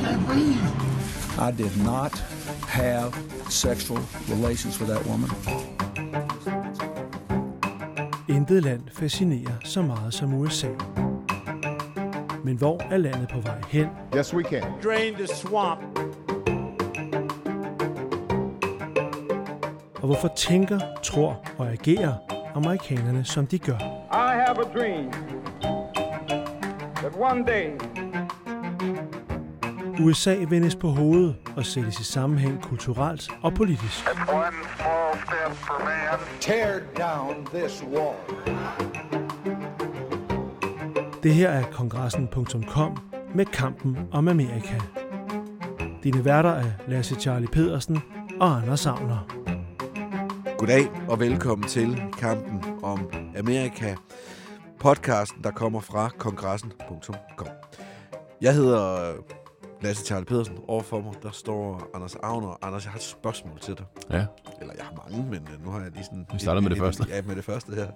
can't breathe. I did not have sexual relations with that woman. Intet land fascinerer så meget som USA. Men hvor er landet på vej hen? Yes, we can. Drain the swamp. Og hvorfor tænker, tror og agerer amerikanerne, som de gør? I have a dream that one day USA vendes på hovedet og sættes i sammenhæng kulturelt og politisk. Tear down this wall. Det her er kongressen.com med kampen om Amerika. Dine værter er Lasse Charlie Pedersen og Anders Savner. Goddag og velkommen til Kampen om Amerika, podcasten, der kommer fra kongressen.com. Jeg hedder Lasse Charlie Pedersen. Overfor mig, der står Anders Agner. Anders, jeg har et spørgsmål til dig. Ja. Eller jeg har mange, men øh, nu har jeg lige sådan... Vi starter med det første. Ja, med det første her.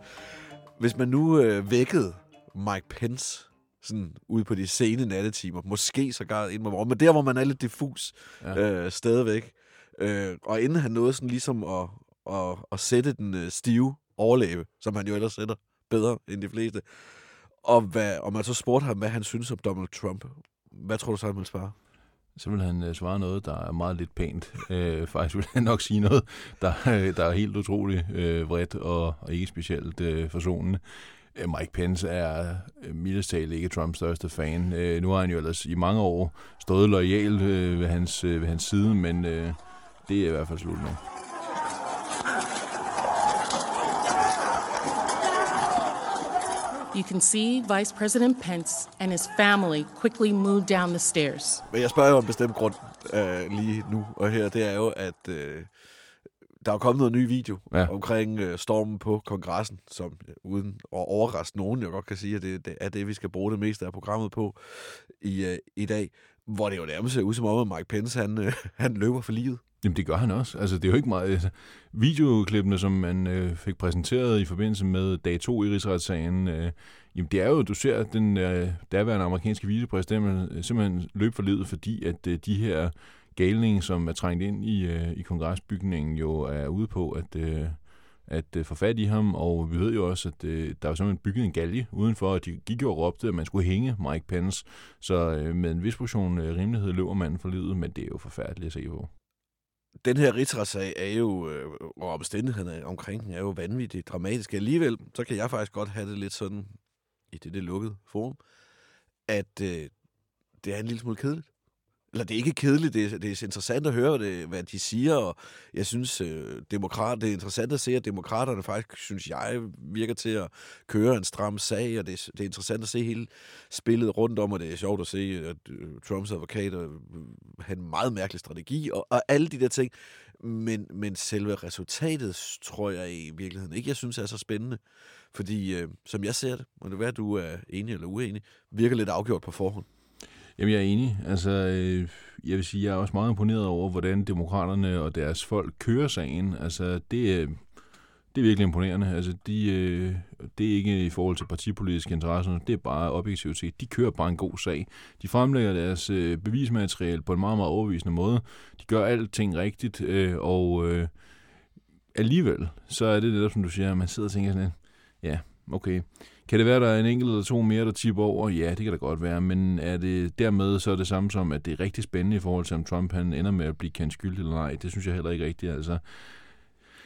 Hvis man nu øh, vækkede Mike Pence sådan ude på de sene nattetimer, måske sågar ind med morgen, men der, hvor man er lidt diffus ja. øh, stadigvæk, øh, og inden han nåede sådan ligesom at, at, at sætte den øh, stive overlæbe, som han jo ellers sætter bedre end de fleste, og, hvad, og man så spurgte ham, hvad han synes om Donald Trump. Hvad tror du så, han ville svare? Så vil han øh, svare noget, der er meget lidt pænt. Øh, faktisk vil han nok sige noget, der, øh, der er helt utroligt øh, vredt og, og ikke specielt øh, forsonende. Øh, Mike Pence er øh, mildest talt ikke Trumps største fan. Øh, nu har han jo ellers i mange år stået lojal øh, ved, hans, øh, ved hans side, men øh, det er i hvert fald slut nu. You can see Vice President Pence and his family quickly move down the stairs. Men jeg spørger jo om en bestemt grund øh, lige nu og her. Det er jo, at øh, der er kommet noget ny video Ja. omkring øh, stormen på kongressen, som øh, uden at overraske nogen, jeg godt kan sige, at det, det er det, vi skal bruge det meste af programmet på i, øh, i dag. Hvor det jo nærmest ser ud som om, at Mike Pence han, øh, han løber for livet. Jamen, det gør han også. Altså, det er jo ikke meget... Altså, videoklippene, som man øh, fik præsenteret i forbindelse med dag 2 i rigsretssagen, øh, jamen, det er jo, du ser den øh, daværende amerikanske vicepræsident simpelthen øh, løb for livet, fordi at øh, de her galninge, som er trængt ind i, øh, i kongresbygningen, jo er ude på at, øh, at øh, få fat i ham, og vi ved jo også, at øh, der var simpelthen bygget en galge udenfor, og de gik jo og råbte, at man skulle hænge Mike Pence, så øh, med en vis portion øh, rimelighed løber manden for livet, men det er jo forfærdeligt at se på. Den her rigsretssag er jo, øh, og omstændighederne omkring den er jo vanvittigt dramatiske. Alligevel, så kan jeg faktisk godt have det lidt sådan, i det, det lukkede forum, at øh, det er en lille smule kedeligt. Eller det er ikke kedeligt, det er, det er interessant at høre, det, hvad de siger, og jeg synes, øh, demokrat, det er interessant at se, at demokraterne faktisk, synes jeg, virker til at køre en stram sag, og det, er- det er interessant at se hele spillet rundt om, og det er sjovt at se, at øh, Trumps advokater øh, har en meget mærkelig strategi, og, og alle de der ting, men, men selve resultatet, tror jeg i virkeligheden ikke, jeg synes er så spændende, fordi øh, som jeg ser det, og det er, at du er enig eller uenig, virker lidt afgjort på forhånd. Jamen, jeg er enig. Altså, øh, jeg vil sige, jeg er også meget imponeret over, hvordan demokraterne og deres folk kører sagen. Altså, det øh, det er virkelig imponerende. Altså, de, øh, det er ikke i forhold til partipolitiske interesser, det er bare objektivt set. De kører bare en god sag. De fremlægger deres øh, bevismateriale på en meget, meget overbevisende måde. De gør alting rigtigt, øh, og øh, alligevel, så er det netop, som du siger, man sidder og tænker sådan, lidt, ja, okay. Kan det være, der er en enkelt eller to mere, der tipper over? Ja, det kan da godt være, men er det dermed så er det samme som, at det er rigtig spændende i forhold til, om Trump han ender med at blive kendt skyldig eller nej? Det synes jeg heller ikke rigtigt. Altså,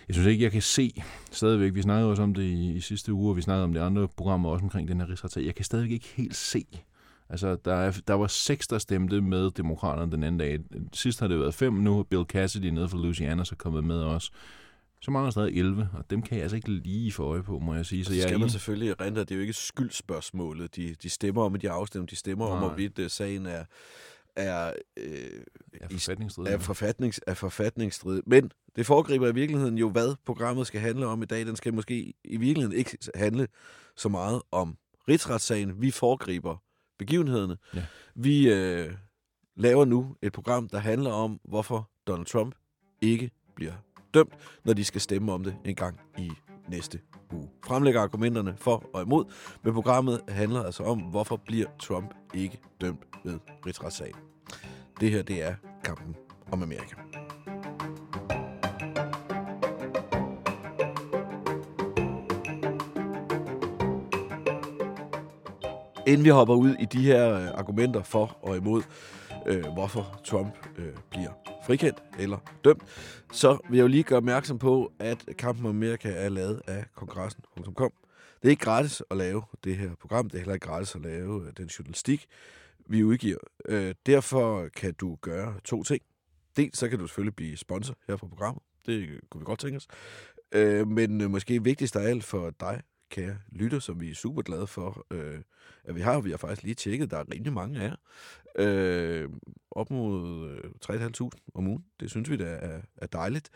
jeg synes ikke, jeg kan se stadigvæk, vi snakkede også om det i, i sidste uge, og vi snakkede om det andre programmer også omkring den her rigsretag, Jeg kan stadigvæk ikke helt se, Altså, der, er, der var seks, der stemte med demokraterne den anden dag. Sidst har det været fem, nu har Bill Cassidy nede fra Louisiana så kommet med også. Så mangler der stadig 11, og dem kan jeg altså ikke lige få øje på, må jeg sige. Så Så jeg er skal man enig. selvfølgelig at det er jo ikke skyldspørgsmålet. De, de stemmer om, at de afstemt. De stemmer om, Nej. hvorvidt uh, sagen er, er, øh, Ja, i- forfatningsstridigt. er, forfatnings, er forfatningsstridig. Men det foregriber i virkeligheden jo, hvad programmet skal handle om i dag. Den skal måske i virkeligheden ikke handle så meget om rigsretssagen. Vi foregriber begivenhederne. Ja. Vi øh, laver nu et program, der handler om, hvorfor Donald Trump ikke bliver dømt, når de skal stemme om det en gang i næste uge. Fremlægger argumenterne for og imod, men programmet handler altså om, hvorfor bliver Trump ikke dømt ved rigsretssagen. Det her, det er kampen om Amerika. Inden vi hopper ud i de her øh, argumenter for og imod, øh, hvorfor Trump øh, bliver frikendt eller dømt, så vil jeg jo lige gøre opmærksom på, at Kampen om Amerika er lavet af kongressen.com. Det er ikke gratis at lave det her program, det er heller ikke gratis at lave øh, den journalistik, vi udgiver. Øh, derfor kan du gøre to ting. Dels så kan du selvfølgelig blive sponsor her på programmet. Det kunne vi godt tænke os. Øh, men øh, måske vigtigst af alt for dig, kære lytter, som vi er super glade for, øh, at vi har. Vi har faktisk lige tjekket, der er rimelig mange af jer. Øh, op mod øh, 3.500 om ugen. Det synes vi da er, er dejligt.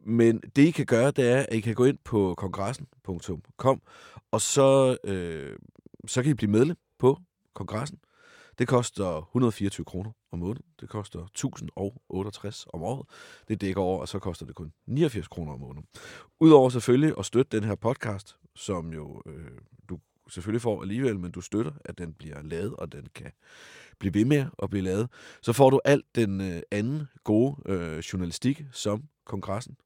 Men det, I kan gøre, det er, at I kan gå ind på kongressen.com, og så, øh, så kan I blive medlem på kongressen. Det koster 124 kroner om måneden. Det koster 1068 om året. Det dækker over, og så koster det kun 89 kroner om måneden. Udover selvfølgelig at støtte den her podcast, som jo øh, du selvfølgelig får alligevel, men du støtter, at den bliver lavet, og den kan blive ved med at blive lavet, så får du alt den øh, anden gode øh, journalistik, som kongressen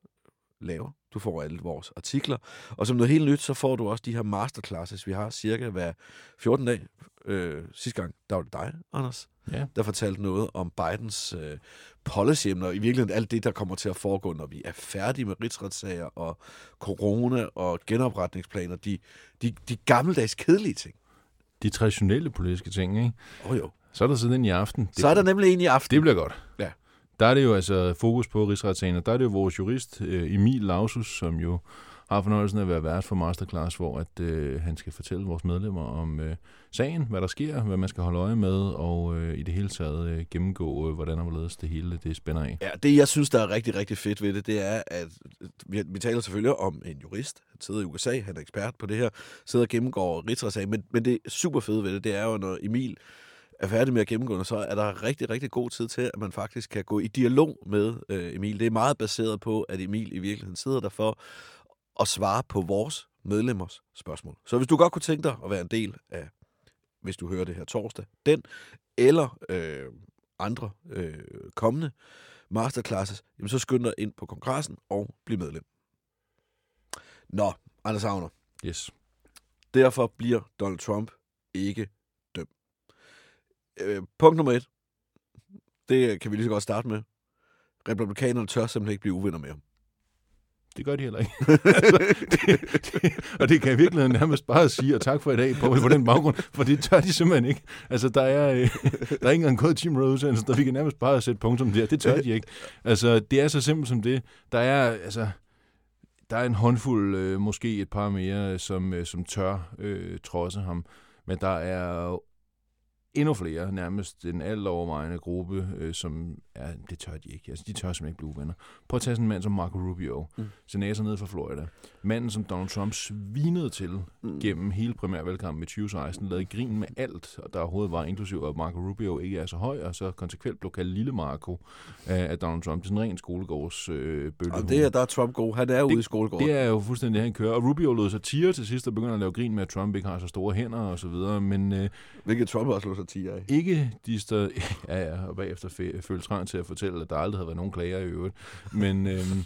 laver. Du får alle vores artikler. Og som noget helt nyt, så får du også de her masterclasses, vi har cirka hver 14 dag. Øh, sidste gang, der var det dig, Anders, Ja. der fortalte noget om Bidens øh, policy, og i virkeligheden alt det, der kommer til at foregå, når vi er færdige med rigsretssager og corona og genopretningsplaner, de, de, de gammeldags kedelige ting. De traditionelle politiske ting, ikke? Åh oh, jo. Så er der så den i aften. Det, Så er der nemlig en i aften. det bliver godt. Ja. Der er det jo altså fokus på rigsretssagen, og der er det jo vores jurist, øh, Emil Lausus, som jo har fornøjelsen af at være vært for Masterclass, hvor at, øh, han skal fortælle vores medlemmer om øh, sagen, hvad der sker, hvad man skal holde øje med, og øh, i det hele taget øh, gennemgå, øh, hvordan og hvorledes det hele det spænder af. Ja, det jeg synes, der er rigtig, rigtig fedt ved det, det er, at øh, vi, vi taler selvfølgelig om en jurist. Han sidder i USA, han er ekspert på det her, sidder og gennemgår rigsretssag, men, men det super fede ved det, det er jo, når Emil er færdig med at gennemgå så er der rigtig, rigtig god tid til, at man faktisk kan gå i dialog med øh, Emil. Det er meget baseret på, at Emil i virkeligheden sidder der for at svare på vores medlemmers spørgsmål. Så hvis du godt kunne tænke dig at være en del af, hvis du hører det her torsdag, den eller øh, andre øh, kommende masterclasses, jamen så skynd dig ind på kongressen og bliv medlem. Nå, Anders Agner. Yes. Derfor bliver Donald Trump ikke. Øh, punkt nummer et. Det kan vi lige så godt starte med. Republikanerne tør simpelthen ikke blive uvenner med ham. Det gør de heller ikke. altså, det, det, og det kan jeg virkelig nærmest bare sige, og tak for i dag på, på den baggrund, for det tør de simpelthen ikke. Altså, der er, øh, der er ikke engang gået Jim Rose, der vi kan nærmest bare sætte punktum der. Det tør de ikke. Altså, det er så simpelt som det. Der er, altså, der er en håndfuld, øh, måske et par mere, som, øh, som tør øh, trodse ham. Men der er endnu flere, nærmest en alt overvejende gruppe, øh, som er, det tør de ikke. Altså, de tør simpelthen ikke blive uvenner. Prøv at tage sådan en mand som Marco Rubio, mm. senator nede fra Florida. Manden, som Donald Trump svinede til mm. gennem hele primærvalgkampen i 2016, lavede grin med alt, der overhovedet var, inklusiv at Marco Rubio ikke er så høj, og så konsekvent blev kaldt Lille Marco af, af Donald Trump. Det er sådan en ren skolegårds øh. Og det er, der er Trump god. Han er ude i skolegården. Det er jo fuldstændig det, han kører. Og Rubio lod sig tire til sidst og begynder at lave grin med, at Trump ikke har så store hænder og så videre. Men øh, Hvilket Trump også 10 af. ikke de steder... Ja, ja, og bagefter følte trang til at fortælle, at der aldrig havde været nogen klager i øvrigt. Men, øhm,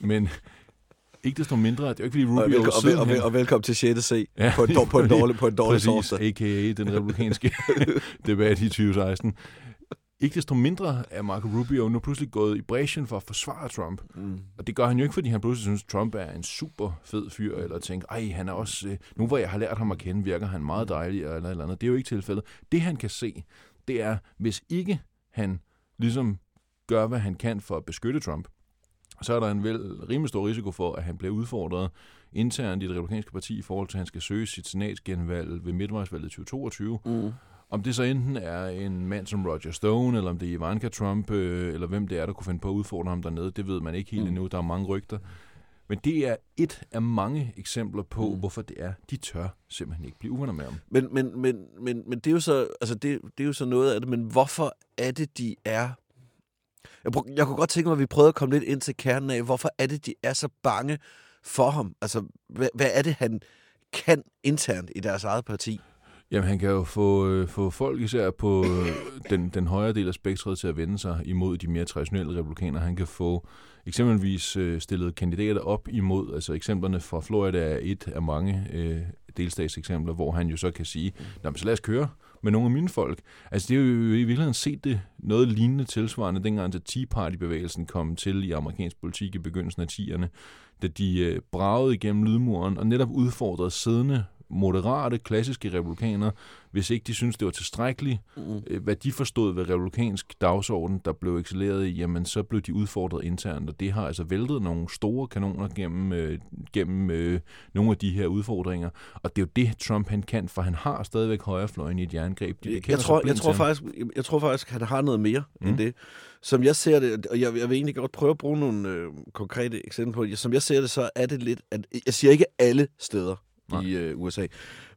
men ikke desto mindre, det er jo ikke fordi Og, Rubio velko- og, vel- og, vel- og, velkommen til 6. C Ja, på, en, på, en dårlig, på en dårlig Præcis, torsdag. a.k.a. den republikanske debat i 2016. Ikke desto mindre er Marco Rubio nu pludselig gået i bræschen for at forsvare Trump. Mm. Og det gør han jo ikke, fordi han pludselig synes, at Trump er en super fed fyr, eller tænker, ej, han er også, øh, nu hvor jeg har lært ham at kende, virker han meget dejlig, eller eller andet. Det er jo ikke tilfældet. Det han kan se, det er, hvis ikke han ligesom gør, hvad han kan for at beskytte Trump, så er der en vel rimelig stor risiko for, at han bliver udfordret internt i det republikanske parti i forhold til, at han skal søge sit senatsgenvalg ved midtvejsvalget 2022. Mm. Om det så enten er en mand som Roger Stone, eller om det er Ivanka Trump, øh, eller hvem det er, der kunne finde på at udfordre ham dernede, det ved man ikke helt Mm. endnu. Der er mange rygter. Men det er et af mange eksempler på, Mm. hvorfor det er, de tør simpelthen ikke blive uvenner med ham. Men, men, men, men, men det er jo så, altså det, det er jo så noget af det, men hvorfor er det, de er... Jeg, prøv, jeg kunne godt tænke mig, at vi prøvede at komme lidt ind til kernen af, hvorfor er det, de er så bange for ham? Altså, hvad, hvad er det, han kan internt i deres eget parti? Jamen, han kan jo få, øh, få folk især på øh, den, den højre del af spektret til at vende sig imod de mere traditionelle republikanere. Han kan få eksempelvis øh, stillet kandidater op imod, altså eksemplerne fra Florida er et af mange øh, delstatseksempler, hvor han jo så kan sige, Nå, men så lad os køre med nogle af mine folk. Altså det er jo i virkeligheden set det noget lignende tilsvarende, dengang til Tea Party-bevægelsen kom til i amerikansk politik i begyndelsen af 10'erne, da de øh, bragede igennem lydmuren og netop udfordrede siddende moderate, klassiske republikanere, hvis ikke de synes det var tilstrækkeligt, mm. hvad de forstod ved republikansk dagsorden, der blev excelleret i, jamen så blev de udfordret internt, og det har altså væltet nogle store kanoner gennem, øh, gennem øh, nogle af de her udfordringer, og det er jo det, Trump han kan, for han har stadigvæk højrefløjen i et jerngreb. De jeg, tror, jeg, tror faktisk, jeg, jeg tror faktisk, han har noget mere mm. end det. Som jeg ser det, og jeg, jeg vil egentlig godt prøve at bruge nogle øh, konkrete eksempler på det, som jeg ser det, så er det lidt, at jeg siger ikke alle steder, Nej. i øh, USA.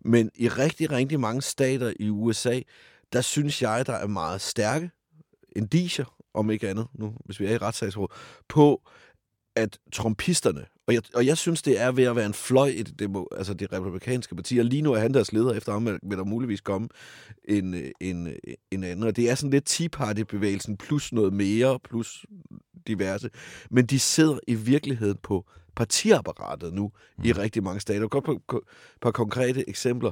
Men i rigtig, rigtig mange stater i USA, der synes jeg, der er meget stærke indicier, om ikke andet, nu, hvis vi er i retssagsråd, på, at trumpisterne, og jeg, og jeg synes, det er ved at være en fløj i det, demo, altså de republikanske partier. Lige nu er han deres leder, efter ham vil der muligvis komme en, en, en anden. Og det er sådan lidt Tea Party-bevægelsen, plus noget mere, plus diverse. Men de sidder i virkeligheden på partiapparatet nu mm. i rigtig mange stater. Godt på, på, på konkrete eksempler.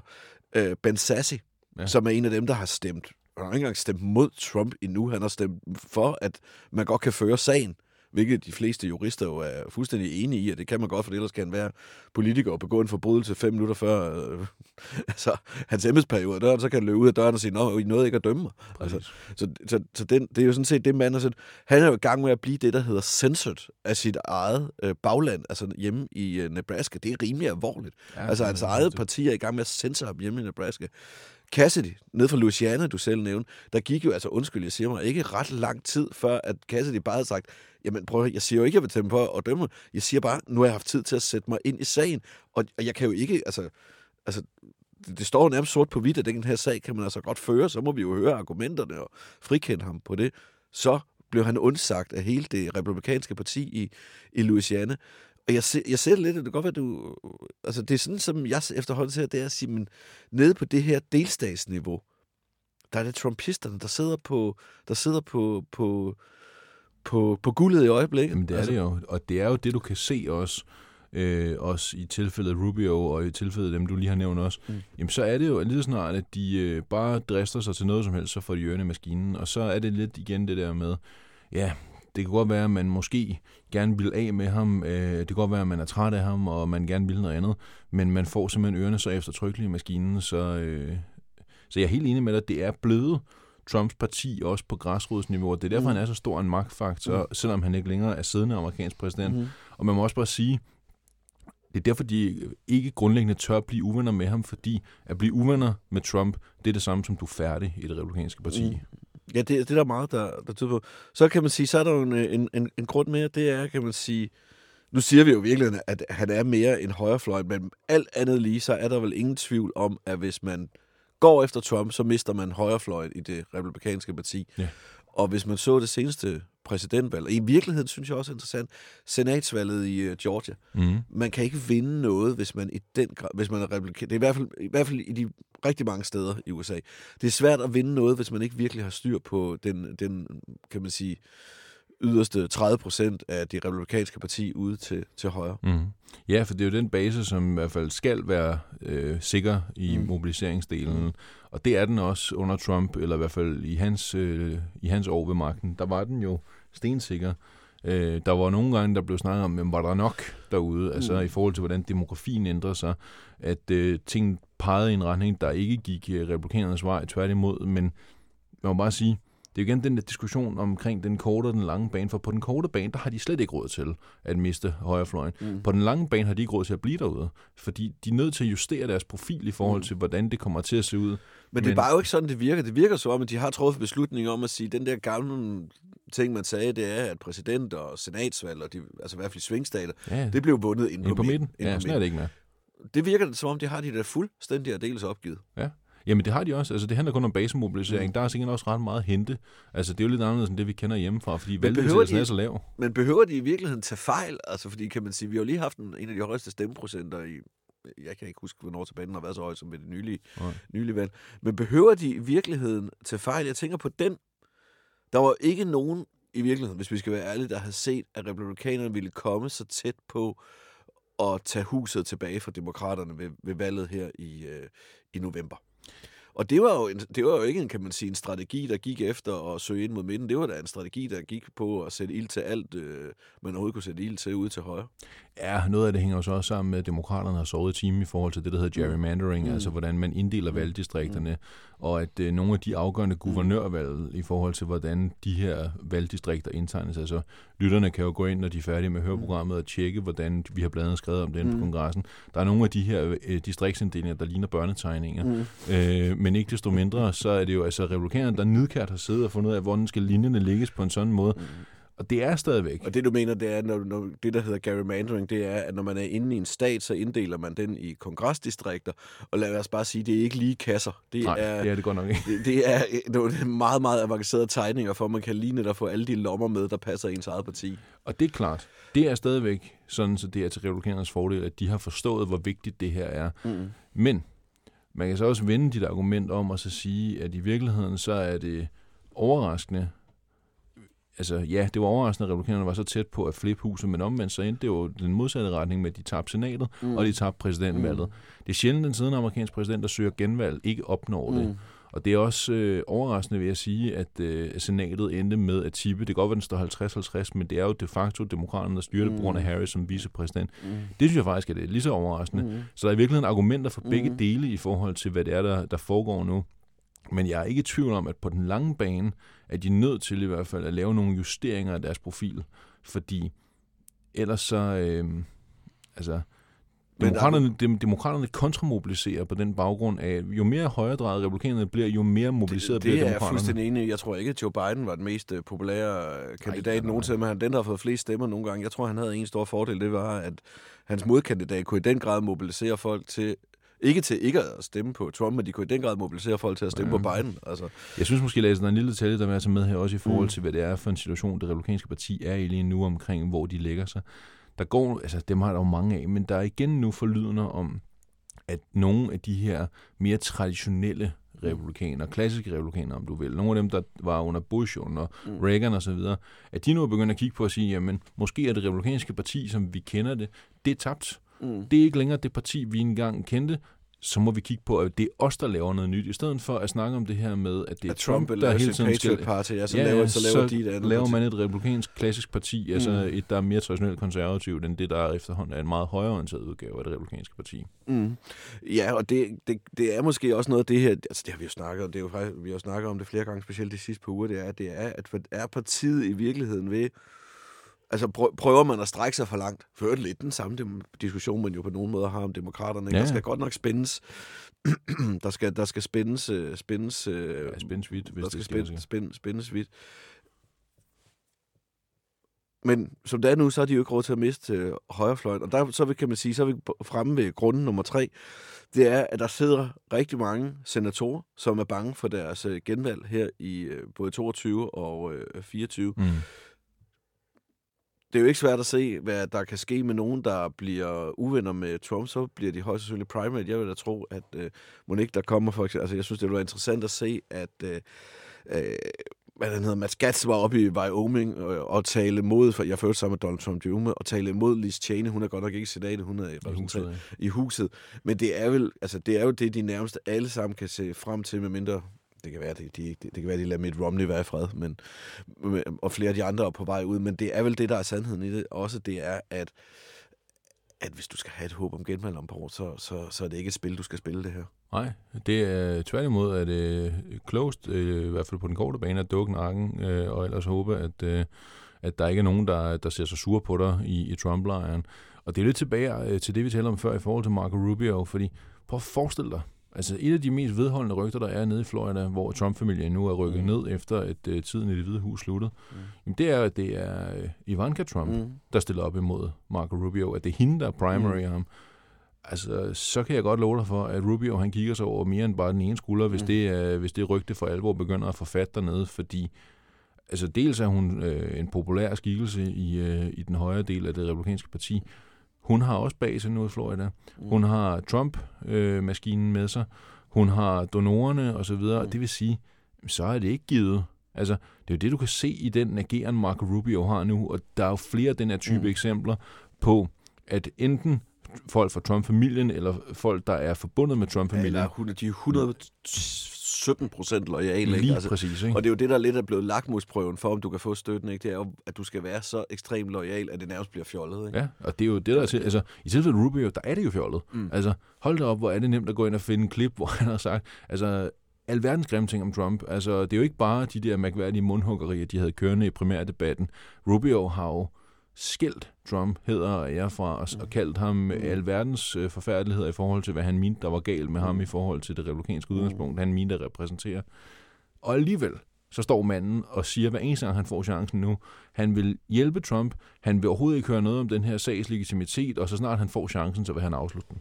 Øh, ben Sassi, ja. som er en af dem, der har stemt han har ikke engang stemt mod Trump endnu. Han har stemt for, at man godt kan føre sagen hvilket de fleste jurister jo er fuldstændig enige i, at det kan man godt, for ellers kan være politiker og begå en forbrydelse fem minutter før øh, altså, hans embedsperiode døren, så kan han løbe ud af døren og sige, nå, I nåede ikke at dømme mig. Altså, så så, så den, det er jo sådan set det, mand er sådan, han er jo i gang med at blive det, der hedder censored af sit eget øh, bagland, altså hjemme i øh, Nebraska. Det er rimelig alvorligt. Ja, altså hans eget parti er i gang med at censure ham hjemme i Nebraska. Cassidy, ned fra Louisiana, du selv nævnte, der gik jo, altså undskyld, jeg siger mig, ikke ret lang tid før, at Cassidy bare havde sagt, jamen prøv jeg siger jo ikke, at jeg vil stemme på at dømme. Jeg siger bare, nu har jeg haft tid til at sætte mig ind i sagen, og, og jeg kan jo ikke, altså, altså det, det står nærmest sort på hvidt, at den her sag kan man altså godt føre, så må vi jo høre argumenterne og frikende ham på det. Så blev han undsagt af hele det republikanske parti i, i Louisiana. Og jeg, ser, jeg ser det lidt, og det kan godt være, du... Altså, det er sådan, som jeg efterhånden ser, det er at sige, men nede på det her delstatsniveau, der er det trumpisterne, der sidder på, der sidder på, på, på, på guldet i øjeblikket. Jamen, det er altså. det jo, og det er jo det, du kan se også, øh, også i tilfældet Rubio, og i tilfældet dem, du lige har nævnt også, mm. jamen så er det jo lige snart, at de øh, bare drister sig til noget som helst, så får de ørene i maskinen, og så er det lidt igen det der med, ja, det kan godt være, at man måske gerne vil af med ham. Øh, det kan godt være, at man er træt af ham, og man gerne vil noget andet. Men man får simpelthen ørerne så eftertrykkeligt i maskinen. Så, øh, så jeg er helt enig med dig, det er blevet Trumps parti også på græsrodsniveau. Det er derfor, mm. han er så stor en magtfaktor, mm. selvom han ikke længere er siddende amerikansk præsident. Mm. Og man må også bare sige, det er derfor, de ikke grundlæggende tør blive uvenner med ham, fordi at blive uvenner med Trump, det er det samme som du er færdig i det republikanske parti. Mm. Ja, det, det er der meget, der, der tyder på. Så kan man sige, så er der jo en, en, en, en grund mere, det er, kan man sige, nu siger vi jo virkelig, at han er mere en højrefløj, men alt andet lige, så er der vel ingen tvivl om, at hvis man går efter Trump, så mister man højrefløjen i det republikanske parti. Ja. Og hvis man så det seneste præsidentvalg, i virkeligheden synes jeg også er interessant, senatsvalget i uh, Georgia. Mm. Man kan ikke vinde noget, hvis man i den hvis man er republikan. Det er i hvert, fald, i hvert fald i de rigtig mange steder i USA. Det er svært at vinde noget, hvis man ikke virkelig har styr på den, den kan man sige, yderste 30 procent af det republikanske parti ude til, til højre. Mm. Ja, for det er jo den base, som i hvert fald skal være øh, sikker i mm. mobiliseringsdelen. Mm. Og det er den også under Trump, eller i hvert fald i hans, øh, i hans år ved magten. Der var den jo stensikker. Øh, der var nogle gange, der blev snakket om, men var der nok derude, altså mm. i forhold til, hvordan demografien ændrede sig, at øh, ting pegede i en retning, der ikke gik øh, republikanernes vej, tværtimod, men man må bare sige, det er jo igen den der diskussion omkring den korte og den lange bane, for på den korte bane, der har de slet ikke råd til at miste højrefløjen. Mm. På den lange bane har de ikke råd til at blive derude, fordi de er nødt til at justere deres profil i forhold mm. til, hvordan det kommer til at se ud. Men, Men det er bare jo ikke sådan, det virker. Det virker så om, at de har truffet beslutning om at sige, den der gamle ting, man sagde, det er, at præsident og senatsvalg, og de, altså i hvert fald svingstater, ja. det blev vundet ind, ind på, midten. Ja, sådan er det ikke med. Det virker som om, de har de der fuldstændig og dels opgivet. Ja. Jamen det har de også. Altså det handler kun om basemobilisering. Mm. Der er sikkert også ret meget at hente. Altså det er jo lidt anderledes end det, vi kender hjemmefra, fordi valgdeltagelsen er så lav. Men behøver de i virkeligheden tage fejl? Altså fordi kan man sige, vi har jo lige haft en, en af de højeste stemmeprocenter i jeg kan ikke huske, hvornår tilbage har været så høj som ved det nylige, Nej. nylige valg. Men behøver de i virkeligheden til fejl? Jeg tænker på den. Der var ikke nogen i virkeligheden, hvis vi skal være ærlige, der havde set, at republikanerne ville komme så tæt på at tage huset tilbage fra demokraterne ved, ved valget her i, øh, i november. Og det var, jo en, det var jo ikke en, kan man sige, en strategi, der gik efter at søge ind mod midten. Det var da en strategi, der gik på at sætte ild til alt, øh, man overhovedet kunne sætte ild til ude til højre. Ja, noget af det hænger jo så også sammen med, at demokraterne har sovet i timen i forhold til det, der hedder gerrymandering, mm. altså hvordan man inddeler valgdistrikterne, mm. og at øh, nogle af de afgørende guvernørvalg i forhold til, hvordan de her valgdistrikter indtegnes. Altså, lytterne kan jo gå ind, når de er færdige med høreprogrammet, og tjekke, hvordan vi har blandt andet skrevet om det inde på kongressen. Der er nogle af de her øh, distriktsinddelinger, der ligner børnetegninger, mm. øh, men ikke desto mindre, så er det jo altså republikanerne, der nidkært har siddet og fundet ud af, hvordan skal linjerne lægges på en sådan måde. Mm. Og det er stadigvæk. Og det du mener, det er, når, når det der hedder gerrymandering, det er, at når man er inde i en stat, så inddeler man den i kongresdistrikter. Og lad os bare sige, det er ikke lige kasser. Det Nej, er, det er det godt nok ikke. Det, det er nogle meget, meget avancerede tegninger, for at man kan lige netop få alle de lommer med, der passer ens eget parti. Og det er klart, det er stadigvæk sådan, så det er til republikanernes fordel, at de har forstået, hvor vigtigt det her er. Mm. Men man kan så også vende dit argument om og så sige, at i virkeligheden så er det overraskende, altså ja, det var overraskende, at republikanerne var så tæt på at flippe huset, men omvendt så endte det jo den modsatte retning med, at de tabte senatet, mm. og de tabte præsidentvalget. Mm. Det er sjældent, den siden amerikanske præsident, der søger genvalg, ikke opnår det. Mm. Og det er også øh, overraskende, vil jeg sige, at øh, senatet endte med at tippe. Det kan godt være, den står 50-50, men det er jo de facto demokraterne, der styrer det mm. på grund af Harris som vicepræsident. Mm. Det synes jeg faktisk er det lige så overraskende. Mm. Så der er i virkeligheden argumenter for begge mm. dele i forhold til, hvad det er, der, der foregår nu. Men jeg er ikke i tvivl om, at på den lange bane er de nødt til i hvert fald at lave nogle justeringer af deres profil. Fordi ellers så... Øh, altså, Demokraterne, dem, demokraterne kontramobiliserer på den baggrund af, jo mere højredrejet republikanerne bliver, jo mere mobiliseret det, bliver det er demokraterne. fuldstændig enig. Jeg tror ikke, at Joe Biden var den mest øh, populære øh, kandidat nej, nej. nogensinde, men han den, der har fået flest stemmer nogle gange. Jeg tror, han havde en stor fordel. Det var, at hans modkandidat kunne i den grad mobilisere folk til ikke til ikke at stemme på Trump, men de kunne i den grad mobilisere folk til at stemme ja. på Biden. Altså. Jeg synes måske, at der er en lille detalje, der vil med her også i forhold til, hvad det er for en situation, det republikanske parti er i lige nu omkring, hvor de lægger sig. Der går, altså dem har der jo mange af, men der er igen nu forlydende om, at nogle af de her mere traditionelle republikanere, klassiske republikanere, om du vil, nogle af dem, der var under Bush, under mm. Reagan og så videre, at de nu er begyndt at kigge på at sige, jamen, måske er det republikanske parti, som vi kender det, det er tabt. Mm. Det er ikke længere det parti, vi engang kendte, så må vi kigge på, at det er os, der laver noget nyt, i stedet for at snakke om det her med, at det er At Trump, Trump der hele tiden skal... Party, ja, så, laver, så laver de et andet laver man et republikansk klassisk parti, altså et, der er mere traditionelt konservativt, end det, der efterhånden er en meget højreorienteret udgave af det republikanske parti. Mm. Ja, og det, det, det er måske også noget af det her, altså det har vi jo snakket om, det er jo faktisk, vi har snakket om det flere gange, specielt de sidste par uger, det er, det er, at er partiet i virkeligheden ved, altså prø- prøver man at strække sig for langt, fører lidt den samme diskussion, man jo på nogen måde har om demokraterne. Ja. Ja. Der skal godt nok spændes, der skal, der skal spændes, øh, spændes, øh, Ja, spændes vidt, hvis der det skal sker, spændes, spændes, spændes vidt. Men som det er nu, så har de jo ikke råd til at miste øh, højrefløjen. Og der, så vil- kan man sige, så er vi fremme ved grunden nummer tre. Det er, at der sidder rigtig mange senatorer, som er bange for deres øh, genvalg her i øh, både 22 og øh, 24. Mm. Det er jo ikke svært at se, hvad der kan ske med nogen, der bliver uvenner med Trump. Så bliver de højst sandsynligt primary. Jeg vil da tro, at øh, Monique, der kommer for eksempel... Altså, jeg synes, det vil være interessant at se, at... Øh, øh, hvad han hedder, Matt Gaetz var oppe i Wyoming og, og tale imod, for jeg følte sammen med Donald Trump Jr., og tale imod Liz Cheney. Hun er godt nok ikke i senatet, hun er i, I huset, ja. i huset. Men det er, vel, altså, det er jo det, de nærmeste alle sammen kan se frem til, med mindre det kan være, det, de, det, det kan være, de lader Mitt Romney være i fred, men, og flere af de andre er på vej ud, men det er vel det, der er sandheden i det. Også det er, at, at hvis du skal have et håb om genvalg om på år, så, så, så er det ikke et spil, du skal spille det her. Nej, det er tværtimod, at det øh, closed, øh, i hvert fald på den korte bane, at dukke nakken, øh, og ellers håbe, at, øh, at der ikke er nogen, der, der ser så sur på dig i, i Trump-lejren. Og det er lidt tilbage øh, til det, vi talte om før i forhold til Marco Rubio, fordi prøv at forestille dig, altså et af de mest vedholdende rygter, der er nede i Florida, hvor Trump-familien nu er rykket mm. ned efter, at øh, tiden i det hvide hus sluttede, mm. jamen det er, at det er øh, Ivanka Trump, mm. der stiller op imod Marco Rubio, at det er hende, der er primary mm. ham. Altså, så kan jeg godt love dig for, at Rubio han kigger sig over mere end bare den ene skulder, hvis, Mm. det, er, hvis det rygte for alvor begynder at forfatte dernede, fordi altså dels er hun øh, en populær skikkelse i, øh, i den højre del af det republikanske parti. Hun har også base nu i Florida. Hun har Trump-maskinen med sig. Hun har donorerne osv. Mm. Det vil sige, så er det ikke givet. Altså, det er jo det, du kan se i den ageren, Marco Rubio har nu, og der er jo flere af den her type mm. eksempler på, at enten folk fra Trump-familien, eller folk, der er forbundet med Trump-familien. Eller hun- de er 117 procent lojale. Lige? Altså, præcis, ikke? Og det er jo det, der lidt er blevet lakmusprøven for, om du kan få støtten. Ikke? Det er jo, at du skal være så ekstremt lojal, at det nærmest bliver fjollet. Ikke? Ja, og det er jo det, der er til. Altså, i tilfældet Rubio, der er det jo fjollet. Mm. Altså, hold da op, hvor er det nemt at gå ind og finde en klip, hvor han har sagt, altså, alverdens grimme ting om Trump. Altså, det er jo ikke bare de der mærkværdige mundhuggerier, de havde kørende i primærdebatten. Rubio har jo skældt Trump hedder og ære fra os, og kaldt ham alverdens øh, forfærdeligheder i forhold til, hvad han mente, der var galt med ham i forhold til det republikanske udgangspunkt, han mente at repræsentere. Og alligevel, så står manden og siger, hver eneste gang han får chancen nu, han vil hjælpe Trump, han vil overhovedet ikke høre noget om den her sags legitimitet, og så snart han får chancen, så vil han afslutte den.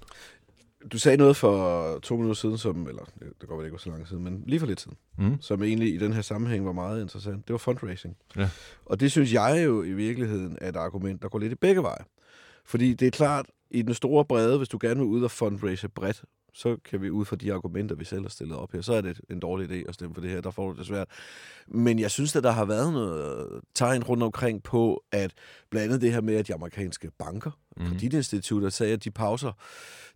Du sagde noget for to minutter siden, som, eller det går vel ikke så lang tid, men lige for lidt siden, Mm. som egentlig i den her sammenhæng var meget interessant. Det var fundraising. Ja. Og det synes jeg jo i virkeligheden er et argument, der går lidt i begge veje. Fordi det er klart, i den store brede, hvis du gerne vil ud og fundraise bredt, så kan vi ud fra de argumenter, vi selv har stillet op her, så er det en dårlig idé at stemme for det her. Der får du det svært. Men jeg synes, at der har været noget tegn rundt omkring på, at blandt andet det her med, at de amerikanske banker, mm. kreditinstitutter, sagde, at de pauser,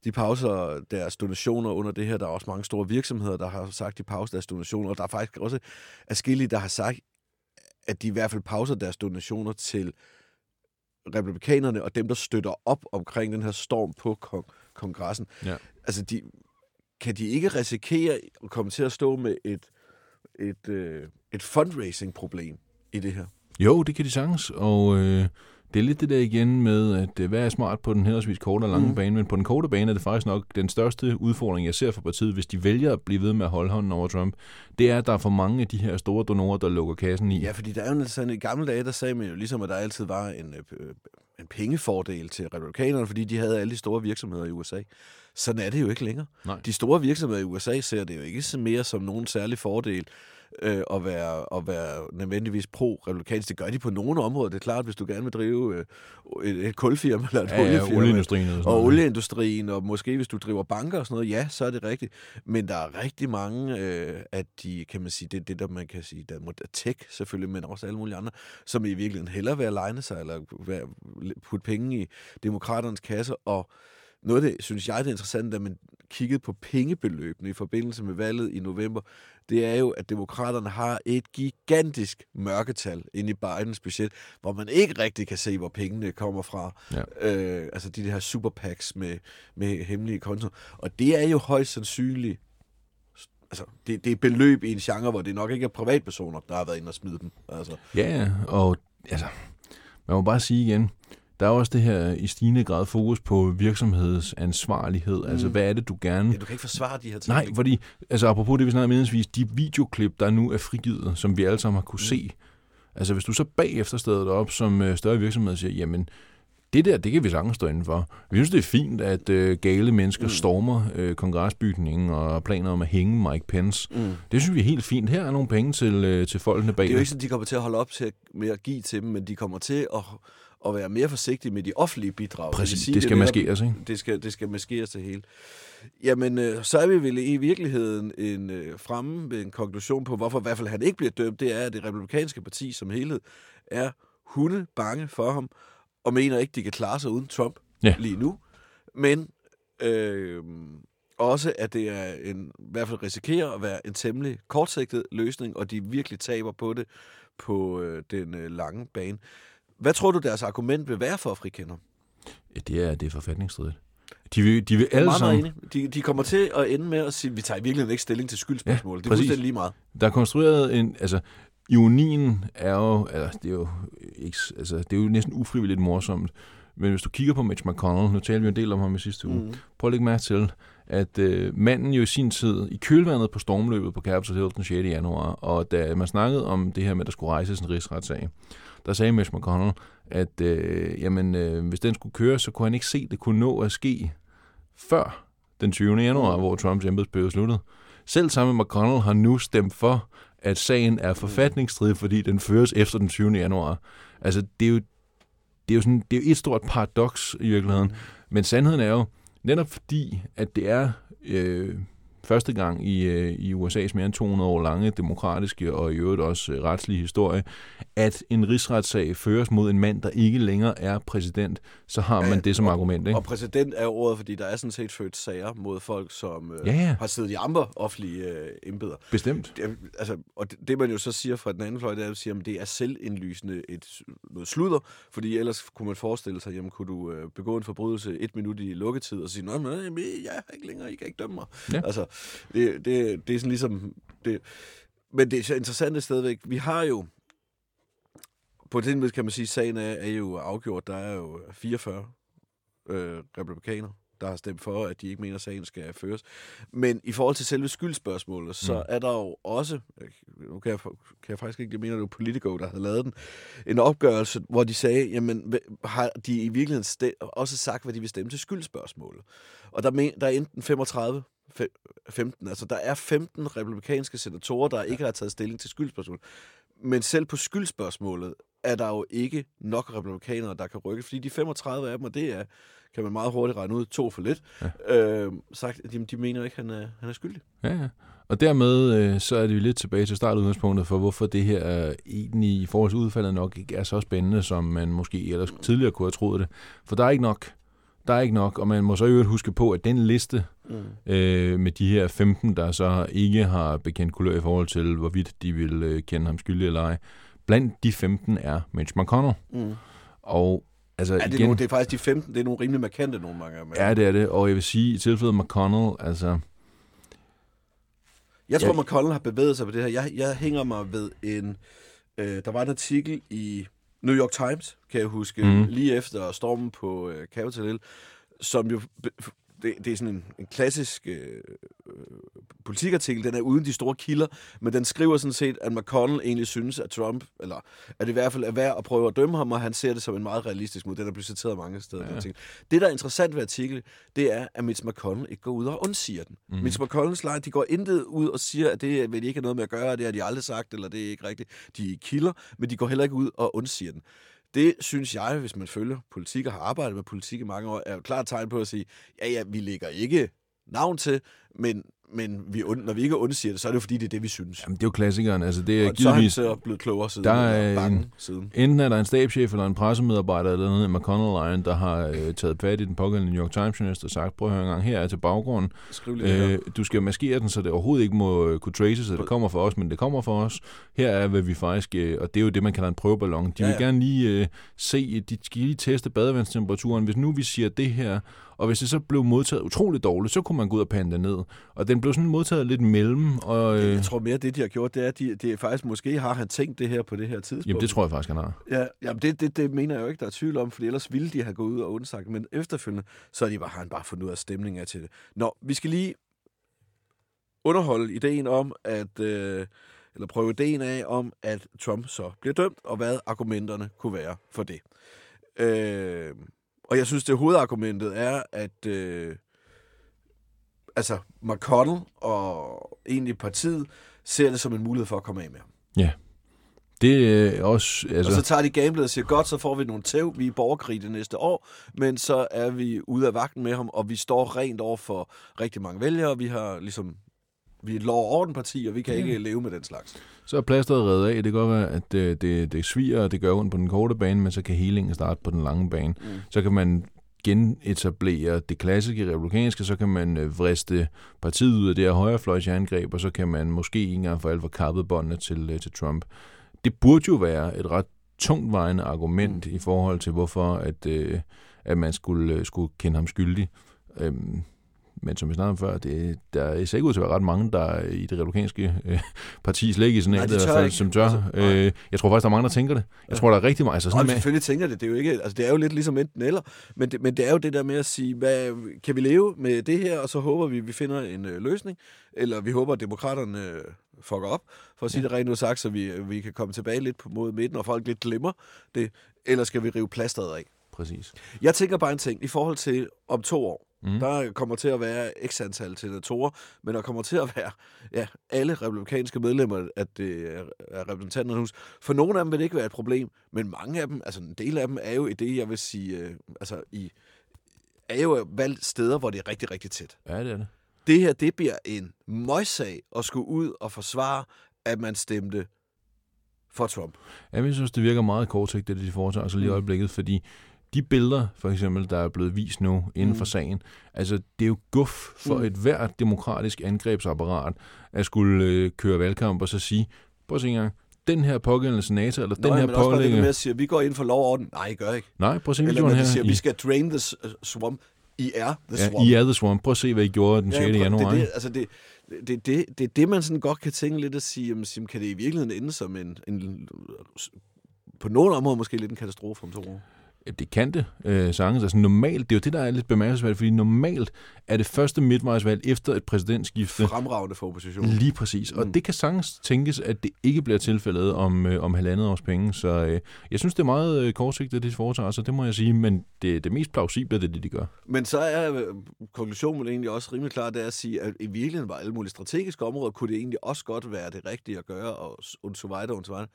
de pauser deres donationer under det her. Der er også mange store virksomheder, der har sagt, at de pauser deres donationer, og der er faktisk også adskillige, der har sagt, at de i hvert fald pauser deres donationer til republikanerne og dem, der støtter op omkring den her storm på kong- kongressen. Ja. Altså, de, kan de ikke risikere at komme til at stå med et, et, øh, et fundraising-problem i det her? Jo, det kan de sagtens, og øh, det er lidt det der igen med, at øh, hvad er smart på den henholdsvis korte og lange mm. bane, men på den korte bane er det faktisk nok den største udfordring, jeg ser for partiet, hvis de vælger at blive ved med at holde hånden over Trump, det er, at der er for mange af de her store donorer, der lukker kassen i. Ja, fordi der er jo sådan, i gamle dage, der sagde man jo ligesom, at der altid var en, øh, en pengefordel til republikanerne, fordi de havde alle de store virksomheder i USA. Sådan er det jo ikke længere. Nej. De store virksomheder i USA ser det jo ikke så mere som nogen særlig fordel øh, at, være, at være nødvendigvis pro-republikansk. Det gør de på nogle områder. Det er klart, hvis du gerne vil drive øh, et, et kulfirma eller et Ja, ja, oliefirma. olieindustrien og og olieindustrien, og måske hvis du driver banker og sådan noget, ja, så er det rigtigt. Men der er rigtig mange øh, af de, kan man sige, det er det, der man kan sige, der er tech selvfølgelig, men også alle mulige andre, som i virkeligheden hellere vil aligne sig, eller være, putte penge i demokraternes kasse, og noget af det, synes jeg, det er interessant, da man kiggede på pengebeløbene i forbindelse med valget i november, det er jo, at demokraterne har et gigantisk mørketal inde i Bidens budget, hvor man ikke rigtig kan se, hvor pengene kommer fra. Ja. Øh, altså de her superpacks med, med hemmelige konto. Og det er jo højst sandsynligt altså, det, det er beløb i en genre, hvor det nok ikke er privatpersoner, der har været inde og smide dem. Altså. Ja, og altså, man må bare sige igen, der er også det her i stigende grad fokus på virksomhedsansvarlighed. Mm. Altså, hvad er det, du gerne... Ja, du kan ikke forsvare de her ting. Nej, fordi, altså apropos det, vi snakkede medensvis, de videoklip, der nu er frigivet, som vi alle sammen har kunne mm. se, altså hvis du så bagefter stedet op som øh, større virksomhed siger, jamen, det der, det kan vi sagtens stå inden for. Vi synes, det er fint, at øh, gale mennesker mm. stormer øh, kongresbygningen og planer om at hænge Mike Pence. Mm. Det synes vi er helt fint. Her er nogle penge til, øh, til folkene bag. Det er jo ikke sådan, de kommer til at holde op til at, med at give til dem, men de kommer til at, at være mere forsigtige med de offentlige bidrag. Præcis, vil sige, det skal netop- maskeres, ikke? Det skal, det skal maskeres til hele. Jamen, øh, så er vi vel i virkeligheden en, øh, fremme ved en konklusion på, hvorfor i hvert fald han ikke bliver dømt. Det er, at det republikanske parti som helhed er hunde bange for ham, og mener ikke, de kan klare sig uden Trump Ja. lige nu. Men øh, også, at det er en, i hvert fald risikerer at være en temmelig kortsigtet løsning, og de virkelig taber på det på øh, den øh, lange bane. Hvad tror du, deres argument vil være for at frikende ham? Ja, det er, det er forfatningsstridigt. De vil, de vil alle meget, sammen... De, de kommer til at ende med at sige, vi tager i virkeligheden ikke stilling til skyldspørgsmålet. Ja, det er lige meget. Der er konstrueret en... Altså, ironien er jo... Altså, det er jo, ikke, altså, det er jo næsten ufrivilligt morsomt. Men hvis du kigger på Mitch McConnell, nu talte vi en del om ham i sidste uge, Mm. prøv at lægge mærke til, at øh, manden jo i sin tid, i kølvandet på stormløbet på Capitol Hill den 6. januar, og da man snakkede om det her med, at der skulle rejses en rigsretssag, der sagde Mitch McConnell, at øh, jamen, øh, hvis den skulle køre, så kunne han ikke se, at det kunne nå at ske før den 20. januar, hvor Trumps embedsperiode sluttede. Selv samme McConnell har nu stemt for, at sagen er forfatningsstridig, fordi den føres efter den 20. januar. Altså, det er jo det er jo sådan, det er jo et stort paradoks i virkeligheden. Men sandheden er jo, netop fordi, at det er øh, første gang i, øh, i USA's mere end 200 år lange demokratiske og i øvrigt også øh, retslige historie, at en rigsretssag føres mod en mand, der ikke længere er præsident, så har man det som argument. Ikke? Og præsident er ordet, fordi der er sådan set født sager mod folk, som øh, Ja, ja. har siddet i andre offentlige øh, embeder. Bestemt. Det, altså, og det, det, man jo så siger fra den anden fløj, det er, at sige, at det er selvindlysende et, noget sludder, fordi ellers kunne man forestille sig, jamen kunne du øh, begå en forbrydelse et minut i lukketid og sige, nej, men jeg er ikke længere, I kan ikke dømme mig. Ja. Altså, det, det, det er sådan ligesom... Det, men det er så interessant det stadigvæk. Vi har jo... På den måde kan man sige, at sagen er, er jo afgjort. Der er jo 44 øh, republikanere, der har stemt for, at de ikke mener, at sagen skal føres. Men i forhold til selve skyldspørgsmålet, så Mm. er der jo også, nu kan jeg, kan jeg faktisk ikke, jeg mener, det var Politico, der havde lavet den, en opgørelse, hvor de sagde, jamen, har de i virkeligheden også sagt, hvad de vil stemme til skyldspørgsmålet? Og der, men, der er enten 35, fe- 15, altså der er 15 republikanske senatorer, der ikke har taget stilling til skyldspørgsmålet. Men selv på skyldspørgsmålet er der jo ikke nok republikanere, der kan rykke, fordi de 35 af dem, og det er, kan man meget hurtigt regne ud, to for lidt, ja. øh, sagt, at de, de mener ikke, at han er, han er skyldig. Ja, ja. Og dermed øh, så er det jo lidt tilbage til startudgangspunktet for, hvorfor det her øh, egentlig i forhold til udfaldet nok ikke er så spændende, som man måske ellers tidligere kunne have troet det. For der er ikke nok. Der er ikke nok, og man må så i øvrigt huske på, at den liste Mm. øh, med de her 15, der så ikke har bekendt kulør i forhold til, hvorvidt de vil øh, kende ham skyldig eller ej, blandt de 15 er Mitch McConnell. Mm. Og altså Ja, det, er igen, nogle, det er faktisk de 15, det er nogle rimelig markante nogle mange af dem. ja, det er det, og jeg vil sige, i tilfældet McConnell, altså, Jeg tror, ja. McConnell har bevæget sig på det her. Jeg, jeg hænger mig ved en... Øh, der var en artikel i New York Times, kan jeg huske, mm. lige efter stormen på øh, Capitol Hill, som jo... Det, det er sådan en, en klassisk øh, øh, politikartikel. Den er uden de store kilder, men den skriver sådan set, at McConnell egentlig synes, at Trump, eller at det i hvert fald er værd at prøve at dømme ham, og han ser det som en meget realistisk måde. Den er blevet citeret mange steder. Ja. Den ting. Det, der er interessant ved artiklen, det er, at Mitch McConnell ikke går ud og undsiger den. Mm. Mitch McConnells line, de går intet ud og siger, at det vil de ikke have noget med at gøre, det har de aldrig sagt, eller det er ikke rigtigt. De er kilder, men de går heller ikke ud og undsiger den. Det synes jeg, hvis man følger politik og har arbejdet med politik i mange år, er jo et klart tegn på at sige, ja ja, vi lægger ikke navn til, men, men vi, und- når vi ikke undsiger det, så er det jo fordi, det er det, vi synes. jamen, det er jo klassikeren. Altså, det er og så er han givetvis, blevet klogere siden, Der er bange en- siden. enten er der en stabschef eller en pressemedarbejder eller noget i McConnell Line, der har øh, taget fat i den pågældende New York Times journalist og sagt, prøv at høre en gang, her er til baggrunden. Skriv lige øh, Øh, du skal maskere den, så det overhovedet ikke må øh, kunne traces, at det kommer fra os, men det kommer fra os. Her er, hvad vi faktisk, øh, og det er jo det, man kalder en prøveballon. De Ja, vil ja. gerne lige øh, se, de skal lige teste badevandstemperaturen. Hvis nu vi siger det her, og hvis det så blev modtaget utroligt dårligt, så kunne man gå ud og pande det ned. Og den blev sådan modtaget lidt mellem, og øh, Jeg tror mere, det de har gjort, det er, at de, det er faktisk, måske har han tænkt det her på det her tidspunkt. jamen, det tror jeg faktisk, han har. Ja, jamen det, det, det mener jeg jo ikke, der er tvivl om, for ellers ville de have gået ud og undsagt. Men efterfølgende, så er de bare, har han bare fundet ud af stemningen til det. Nå, vi skal lige underholde ideen om, at, øh, eller prøve ideen af, om at Trump så bliver dømt, og hvad argumenterne kunne være for det. Øh, og jeg synes, det hovedargumentet er, at øh, altså McConnell og egentlig partiet ser det som en mulighed for at komme af med ham. Det er også... Altså, og så tager de gamblet og siger, godt, så får vi nogle tæv, vi er i borgerkrig det næste år, men så er vi ude af vagten med ham, og vi står rent over for rigtig mange vælgere, vi har ligesom, vi er et lov- og ordenparti, og vi kan Ja. ikke leve med den slags. så er plasteret reddet af. Det kan godt være, at øh, det, det sviger, og det gør ondt på den korte bane, men så kan helingen starte på den lange bane. Mm. Så kan man genetablere det klassiske republikanske, så kan man øh, vriste partiet ud af det her højrefløjsangreb, og så kan man måske ikke engang for alvor kappe båndene til, øh, til Trump. Det burde jo være et ret tungtvejende argument mm. i forhold til, hvorfor at, øh, at man skulle, skulle kende ham skyldig. Øhm, men som vi snakkede om før, det, der er så ikke ud til at være ret mange, der er i det republikanske øh, parti slet ikke i Nej, de i tør fald, som tør. Altså, øh, jeg tror faktisk, der er mange, der tænker det. Jeg Ja. tror, der er rigtig mange. Altså sådan med, selvfølgelig tænker det, det er jo ikke, altså det er jo lidt ligesom enten eller, men det, men det er jo det der med at sige, hvad, kan vi leve med det her, og så håber vi, vi finder en øh, løsning, eller vi håber, at demokraterne øh, fucker op, for at sige det rent ud sagt, så vi, vi kan komme tilbage lidt på mod midten, og folk lidt glemmer det, eller skal vi rive plasteret af? præcis. Jeg tænker bare en ting, i forhold til om to år, Mm. Der kommer til at være x antal senatorer, men der kommer til at være ja, alle republikanske medlemmer af, det, af repræsentanternes hus. For nogle af dem vil det ikke være et problem, men mange af dem, altså en del af dem, er jo i det, jeg vil sige, øh, altså i, er jo valgt steder, hvor det er rigtig, rigtig tæt. Ja, det er det. Det her, det bliver en møjsag at skulle ud og forsvare, at man stemte for Trump. Ja, jeg synes, det virker meget kortsigtet, det de foretager sig lige i Mm. øjeblikket, fordi de billeder, for eksempel, der er blevet vist nu inden for Mm. sagen, altså det er jo guf for Mm. et hvert demokratisk angrebsapparat at skulle øh, køre valgkamp og så sige, prøv at se en gang, den her pågældende senator, eller den Nå, her men også bare det der pålægger... med at sige, vi går ind for lov og orden. Nej, I gør ikke. Nej, prøv at se Eller når her. siger, I, vi skal drain the swamp. I er the ja, swamp. I er the swamp. Prøv at se, hvad I gjorde den 6. prøv- januar. Det det, altså det, det, det, det, er det, man sådan godt kan tænke lidt at sige, jamen, kan det i virkeligheden ende som en, en på nogle områder måske lidt en katastrofe om to år? Ja, Det kan det øh, sagtens. Altså normalt, det er jo det, der er lidt bemærkelsesværdigt, fordi normalt er det første midtvejsvalg efter et præsidentskifte Fremragende for oppositionen. Lige præcis. Og Mm. det kan sagtens tænkes, at det ikke bliver tilfældet om, øh, om halvandet års penge. Så øh, jeg synes, det er meget øh, kortsigtet, det de foretager sig, det må jeg sige. Men det, det mest plausible, det er det, de gør. Men så er øh, konklusionen egentlig også rimelig klar, det er at sige, at i virkeligheden var alle mulige strategiske områder, kunne det egentlig også godt være det rigtige at gøre, og, s- und so weiter, und so weiter.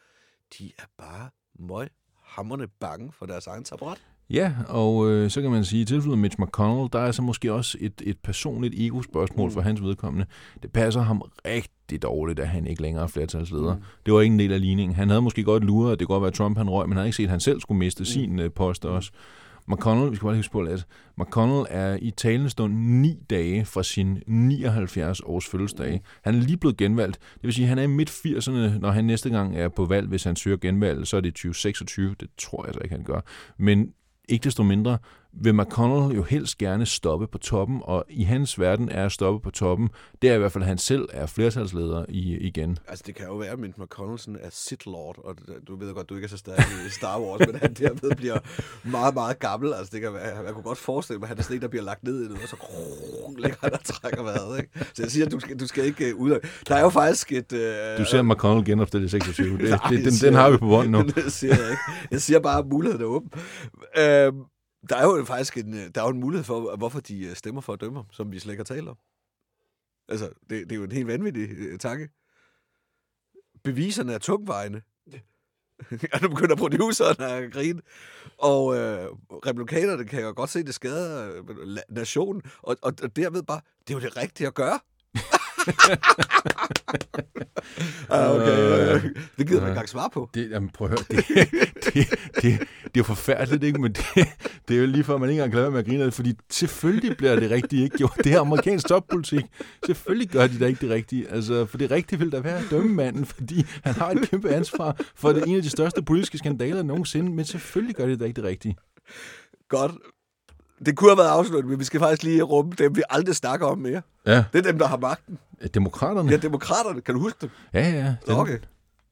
De er bare møg hammerne bange for deres egen apparat. Ja, og øh, så kan man sige, at i tilfældet Mitch McConnell, der er så måske også et, et personligt ego-spørgsmål Mm. for hans vedkommende. Det passer ham rigtig dårligt, at han ikke længere er flertalsleder. Mm. Det var ikke en del af ligningen. Han havde måske godt luret, at det godt være Trump, han røg, men han havde ikke set, at han selv skulle miste Mm. sin øh, post også. McConnell, vi skal bare lige huske på, lidt, McConnell er i talende stund ni dage fra sin 79 års fødselsdag. Han er lige blevet genvalgt. Det vil sige, at han er i midt 80'erne, når han næste gang er på valg. Hvis han søger genvalg, så er det 2026. Det tror jeg så ikke, han gør. Men ikke desto mindre vil McConnell jo helst gerne stoppe på toppen, og i hans verden er at stoppe på toppen, det er i hvert fald, at han selv er flertalsleder i, igen. Altså, det kan jo være, at Mitch McConnell er Sith Lord, og det- du ved godt, du ikke er så stærk i Star Wars, men han derved bliver meget, meget gammel. Altså, det kan være, jeg kunne godt forestille mig, at han er sådan en, der bliver lagt ned i det, og så ligger han og trækker vejret, ikke? Så jeg siger, at du skal, du skal ikke uh, ud af... Der er jo faktisk et... Uh, Du ser McConnell genopstille i 26. Det, Nej, det, den, siger den har vi på bånd nu. ikke. det siger jeg ikke. Jeg siger bare, at muligheden er åben. Øh, der er jo faktisk en, øh, der er jo en mulighed for, hvorfor de øh, stemmer for at dømme ham, som vi slet ikke har talt om. Altså, det, det er jo en helt vanvittig øh, tanke. Beviserne er tungvejende. Og nu begynder produceren at grine. Og øh, republikanerne kan jo godt se, at det skader øh, nationen. Og, og, og derved bare, det er jo det rigtige at gøre ah, okay. Øh, Det gider man ikke engang svare på. Det, jamen, prøv at høre, det, det, det, det er jo forfærdeligt, ikke? men det, det er jo lige for, at man ikke engang kan lade med at grine fordi selvfølgelig bliver det rigtige ikke gjort. Det er amerikansk toppolitik. Selvfølgelig gør de da ikke det rigtige. Altså, for det rigtige vil da være at dømme manden, fordi han har et kæmpe ansvar for det en af de største politiske skandaler nogensinde, men selvfølgelig gør de da ikke det rigtige. Godt. Det kunne have været afsluttet, men vi skal faktisk lige rumme dem, vi aldrig snakker om mere. Ja, Det er dem, der har magten. demokraterne. Ja, demokraterne. Kan du huske dem? Ja, ja. Nå, okay.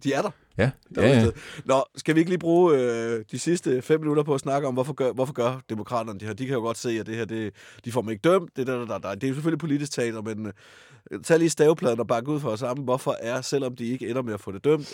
De er der. Ja, der ja, ja. Nå, skal vi ikke lige bruge øh, de sidste fem minutter på at snakke om, hvorfor gør, hvorfor gør demokraterne det her? De kan jo godt se, at det her, det, de får mig ikke dømt. Det, der, der, der, der. det er jo selvfølgelig politisk taler, men øh, tag lige stavepladen og bakke ud for os sammen. Hvorfor er, selvom de ikke ender med at få det dømt,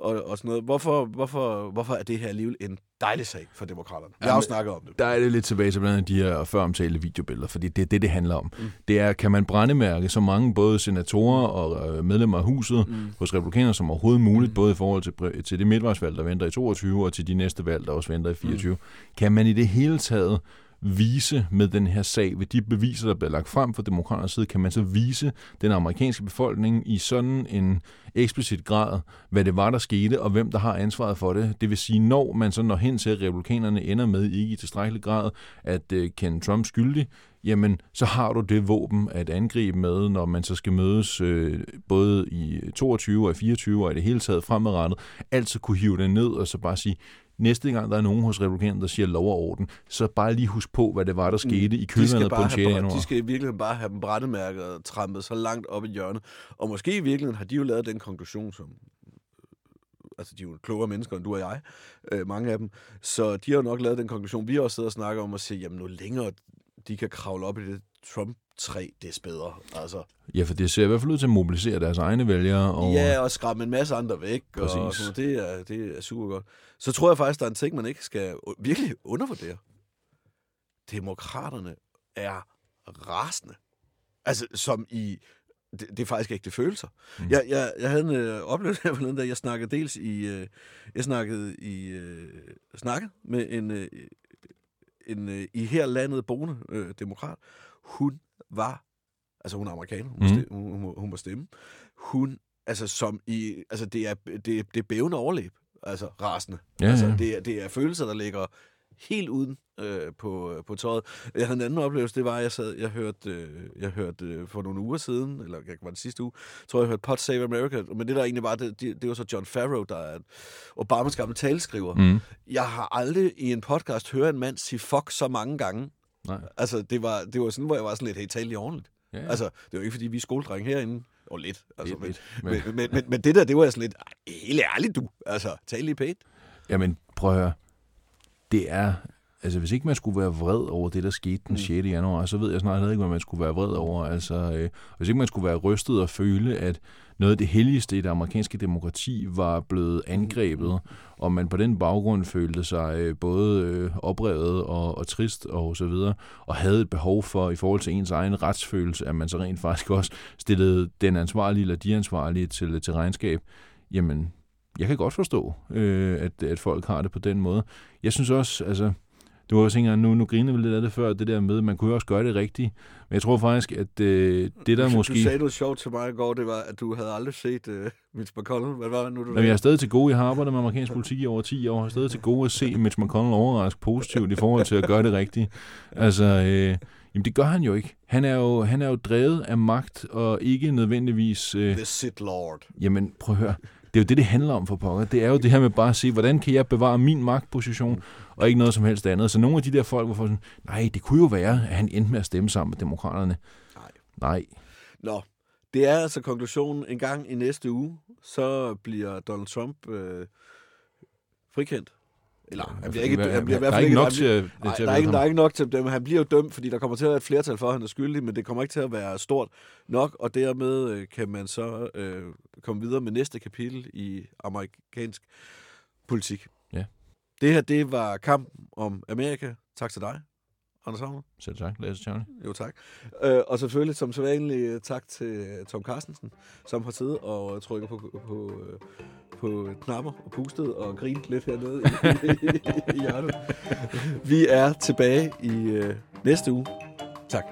og, og sådan noget, hvorfor, hvorfor, hvorfor er det her alligevel en dejlig sag for demokraterne? Vi har jo snakket om det. Der er det lidt tilbage til blandt andet de her før omtalte videobilleder, fordi det er det, det handler om. Mm. Det er, kan man brændemærke så mange både senatorer og øh, medlemmer af huset mm. hos republikanerne som overhovedet muligt, mm. både i forhold til, til det midtvejsvalg, der venter i 22, og til de næste valg, der også venter i 24. Mm. Kan man i det hele taget vise med den her sag, ved de beviser, der bliver lagt frem fra demokraternes side, kan man så vise den amerikanske befolkning i sådan en eksplicit grad, hvad det var, der skete, og hvem der har ansvaret for det. Det vil sige, når man så når hen til, at republikanerne ender med ikke i tilstrækkelig grad at øh, uh, kende Trump skyldig, jamen så har du det våben at angribe med, når man så skal mødes øh, både i øh, 22 og i 24 og i det hele taget fremadrettet, altså kunne hive det ned og så bare sige, næste gang der er nogen hos republikanerne, der siger lov og orden, så bare lige husk på, hvad det var, der skete mm. i kølvandet på bare en 6. have, januar. de skal i virkeligheden bare have dem brændemærket og trampet så langt op i hjørnet. Og måske i virkeligheden har de jo lavet den konklusion, som altså de er jo klogere mennesker end du og jeg, øh, mange af dem. Så de har jo nok lavet den konklusion, vi også siddet og snakket om, at sige, jamen nu længere de kan kravle op i det Trump-træ, des bedre. Altså, Ja, for det ser i hvert fald ud til at mobilisere deres egne vælgere. Og, ja, og skræmme en masse andre væk. Og sådan, det, er, det er super godt. Så tror jeg faktisk, der er en ting, man ikke skal virkelig undervurdere. Demokraterne er rasende. Altså, som i... Det, det er faktisk ikke det følelser. Mm. Jeg, jeg, jeg havde en øh, oplevelse her forleden, da jeg snakkede dels i... Øh, jeg snakkede i... Øh, snakkede med en... Øh, en øh, i her landet boende øh, demokrat. Hun var... Altså, hun er amerikaner. Hun, Mhm. mm. stemme, hun, hun, hun var stemme. Hun... Altså, som i... Altså, det er, det, det er bævende overlæb. Altså, rasende. Ja, altså, ja. Det, er, det er følelser, der ligger helt uden øh, på, på tøjet. Jeg havde en anden oplevelse, det var, at jeg, sad, jeg hørte, øh, jeg hørte øh, for nogle uger siden, eller jeg var det sidste uge, tror jeg, jeg hørte Pot Save America, men det der egentlig var, det, det, det var så John Farrow, der er Obamas gamle taleskriver. Mm. Jeg har aldrig i en podcast hørt en mand sige fuck så mange gange. Nej. Altså, det var, det var sådan, hvor jeg var sådan lidt, hey, tal lige ordentligt. Ja, ja. Altså, det var ikke, fordi vi er skoledrenge herinde. Og lidt. Altså, Lidt, men, lidt. men, men, men, men, det der, det var sådan lidt, "Ej, helt ærligt du. Altså, tal lige pænt. Jamen, prøv at høre. Det er... Altså, hvis ikke man skulle være vred over det, der skete den 6. januar, så ved jeg snart ikke, hvad man skulle være vred over. Altså, øh, hvis ikke man skulle være rystet og føle, at noget af det helligste i det amerikanske demokrati var blevet angrebet, og man på den baggrund følte sig øh, både øh, oprevet og, og trist og så videre, og havde et behov for, i forhold til ens egen retsfølelse, at man så rent faktisk også stillede den ansvarlige eller de ansvarlige til, til regnskab, jamen, jeg kan godt forstå, øh, at, at folk har det på den måde. Jeg synes også, altså, det var også en gang, nu, nu griner vi lidt af det før, det der med, man kunne jo også gøre det rigtigt. Men jeg tror faktisk, at øh, det der du, måske... Du sagde noget sjovt til mig i går, det var, at du havde aldrig set uh, Mitch McConnell. Hvad var det nu, du Jamen, jeg er stadig til gode. Jeg har arbejdet med amerikansk politik i over 10 år. Jeg er stadig til gode at se Mitch McConnell overraske positivt i forhold til at gøre det rigtigt. Altså, øh, jamen det gør han jo ikke. Han er jo, han er jo drevet af magt, og ikke nødvendigvis... Øh, The Sith Lord. Jamen, prøv at høre. Det er jo det, det handler om for pokker. Det er jo det her med bare at se, hvordan kan jeg bevare min magtposition, og ikke noget som helst andet. Så nogle af de der folk var sådan, nej, det kunne jo være, at han endte med at stemme sammen med demokraterne. Nej. Nej. Nå, det er altså konklusionen. En gang i næste uge, så bliver Donald Trump øh, frikendt. Eller, han bliver ikke, han bliver i hvert der er fald ikke nok til Nej, der, er ikke, der er ikke nok til dem. Han bliver jo dømt, fordi der kommer til at være et flertal for, at han er skyldig, men det kommer ikke til at være stort nok, og dermed øh, kan man så øh, komme videre med næste kapitel i amerikansk politik. Ja. Det her, det var kampen om Amerika. Tak til dig, Anders Havner. Selv tak, Lasse Charlie. Jo, tak. Øh, og selvfølgelig, som sædvanligt, tak til Tom Carstensen, som har siddet og trykket på, på, på, øh, på knapper og pustede og grint lidt hernede i, i, i hjørnet. Vi er tilbage i øh, næste uge. Tak.